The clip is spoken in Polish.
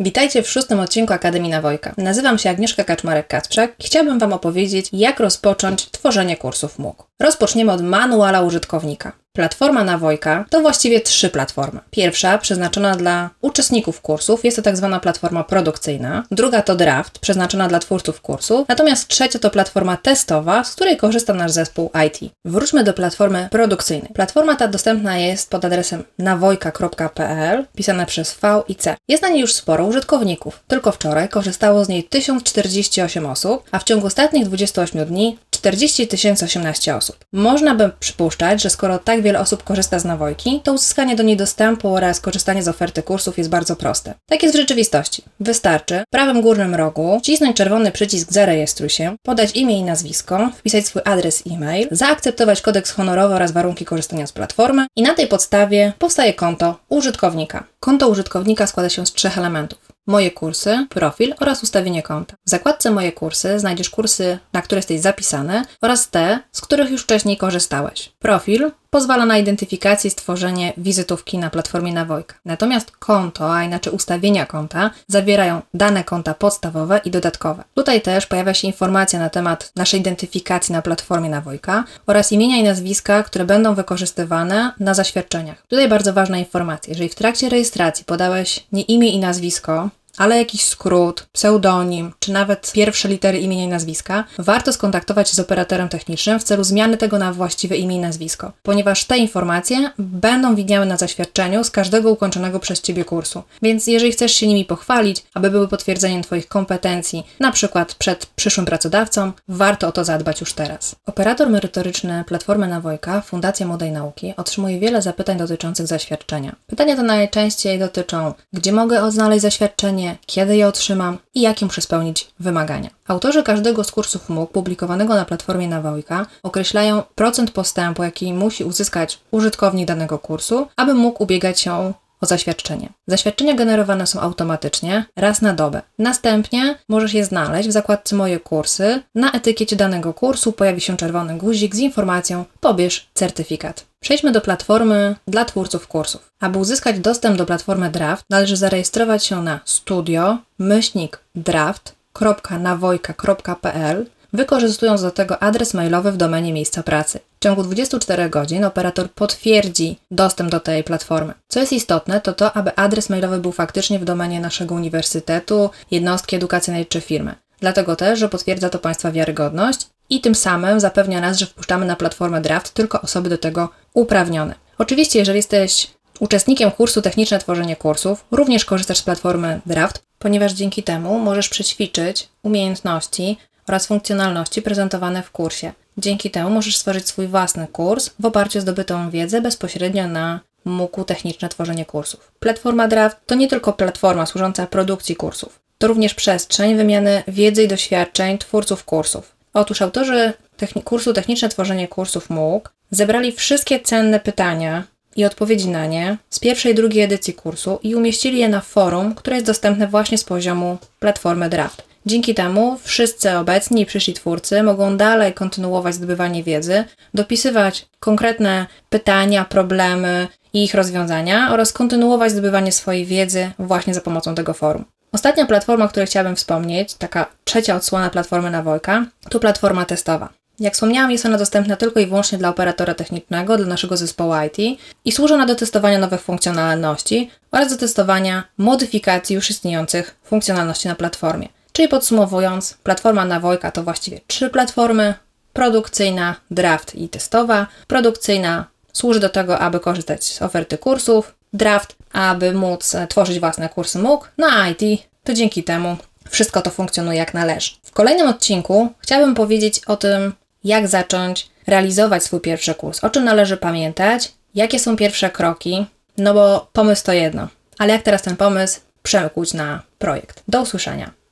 Witajcie w szóstym odcinku Akademii Nawojka. Nazywam się Agnieszka Kaczmarek-Kacprzak i chciałabym Wam opowiedzieć, jak rozpocząć tworzenie kursów MOOC. Rozpoczniemy od manuala użytkownika. Platforma Nawojka to właściwie trzy platformy. Pierwsza, przeznaczona dla uczestników kursów, jest to tak zwana platforma produkcyjna. Druga to Draft, przeznaczona dla twórców kursu. Natomiast trzecia to platforma testowa, z której korzysta nasz zespół IT. Wróćmy do platformy produkcyjnej. Platforma ta dostępna jest pod adresem nawojka.pl, pisane przez V i C. Jest na niej już sporo użytkowników. Tylko wczoraj korzystało z niej 1048 osób, a w ciągu ostatnich 28 dni 40 018 osób. Można by przypuszczać, że skoro tak wiele osób korzysta z nawojki, to uzyskanie do niej dostępu oraz korzystanie z oferty kursów jest bardzo proste. Tak jest w rzeczywistości. Wystarczy w prawym górnym rogu wcisnąć czerwony przycisk Zarejestruj się, podać imię i nazwisko, wpisać swój adres e-mail, zaakceptować kodeks honorowy oraz warunki korzystania z platformy i na tej podstawie powstaje konto użytkownika. Konto użytkownika składa się z trzech elementów. Moje kursy, profil oraz ustawienie konta. W zakładce Moje kursy znajdziesz kursy, na które jesteś zapisany oraz te, z których już wcześniej korzystałeś. Profil pozwala na identyfikację i stworzenie wizytówki na platformie Nawojka. Natomiast konto, a inaczej ustawienia konta, zawierają dane konta podstawowe i dodatkowe. Tutaj też pojawia się informacja na temat naszej identyfikacji na platformie Nawojka oraz imienia i nazwiska, które będą wykorzystywane na zaświadczeniach. Tutaj bardzo ważna informacja. Jeżeli w trakcie rejestracji podałeś nie imię i nazwisko, ale jakiś skrót, pseudonim, czy nawet pierwsze litery imienia i nazwiska, warto skontaktować się z operatorem technicznym w celu zmiany tego na właściwe imię i nazwisko, ponieważ te informacje będą widniały na zaświadczeniu z każdego ukończonego przez Ciebie kursu. Więc jeżeli chcesz się nimi pochwalić, aby były potwierdzeniem Twoich kompetencji, na przykład przed przyszłym pracodawcą, warto o to zadbać już teraz. Operator merytoryczny Platformy Nawojka, Fundacja Młodej Nauki, otrzymuje wiele zapytań dotyczących zaświadczenia. Pytania te najczęściej dotyczą, gdzie mogę odnaleźć zaświadczenie, kiedy je otrzymam i jakie muszę spełnić wymagania. Autorzy każdego z kursów MOOC publikowanego na platformie Nawojka określają procent postępu, jaki musi uzyskać użytkownik danego kursu, aby mógł ubiegać się o zaświadczenie. Zaświadczenia generowane są automatycznie, raz na dobę. Następnie możesz je znaleźć w zakładce Moje kursy. Na etykiecie danego kursu pojawi się czerwony guzik z informacją Pobierz certyfikat. Przejdźmy do platformy dla twórców kursów. Aby uzyskać dostęp do platformy Draft, należy zarejestrować się na studio myślnik draft.nawojka.pl wykorzystując do tego adres mailowy w domenie miejsca pracy. W ciągu 24 godzin operator potwierdzi dostęp do tej platformy. Co jest istotne, to to, aby adres mailowy był faktycznie w domenie naszego uniwersytetu, jednostki edukacyjnej czy firmy. Dlatego też, że potwierdza to Państwa wiarygodność i tym samym zapewnia nas, że wpuszczamy na platformę Draft tylko osoby do tego uprawnione. Oczywiście, jeżeli jesteś uczestnikiem kursu Techniczne Tworzenie Kursów, również korzystasz z platformy Draft, ponieważ dzięki temu możesz przećwiczyć umiejętności oraz funkcjonalności prezentowane w kursie. Dzięki temu możesz stworzyć swój własny kurs w oparciu o zdobytą wiedzę bezpośrednio na MOOC Techniczne Tworzenie Kursów. Platforma Draft to nie tylko platforma służąca produkcji kursów, to również przestrzeń wymiany wiedzy i doświadczeń twórców kursów. Otóż autorzy techni kursu Techniczne Tworzenie Kursów MOOC zebrali wszystkie cenne pytania i odpowiedzi na nie z pierwszej i drugiej edycji kursu i umieścili je na forum, które jest dostępne właśnie z poziomu platformy Draft. Dzięki temu wszyscy obecni i przyszli twórcy mogą dalej kontynuować zdobywanie wiedzy, dopisywać konkretne pytania, problemy i ich rozwiązania oraz kontynuować zdobywanie swojej wiedzy właśnie za pomocą tego forum. Ostatnia platforma, o której chciałabym wspomnieć, taka trzecia odsłona platformy Nawojka, to platforma testowa. Jak wspomniałam, jest ona dostępna tylko i wyłącznie dla operatora technicznego, dla naszego zespołu IT i służy ona do testowania nowych funkcjonalności oraz do testowania modyfikacji już istniejących funkcjonalności na platformie. Czyli podsumowując, platforma Nawojka to właściwie trzy platformy: produkcyjna, draft i testowa. Produkcyjna służy do tego, aby korzystać z oferty kursów, draft, aby móc e, tworzyć własne kursy MOOC, na IT to dzięki temu wszystko to funkcjonuje jak należy. W kolejnym odcinku chciałabym powiedzieć o tym, jak zacząć realizować swój pierwszy kurs, o czym należy pamiętać, jakie są pierwsze kroki, no bo pomysł to jedno, ale jak teraz ten pomysł przekuć na projekt. Do usłyszenia.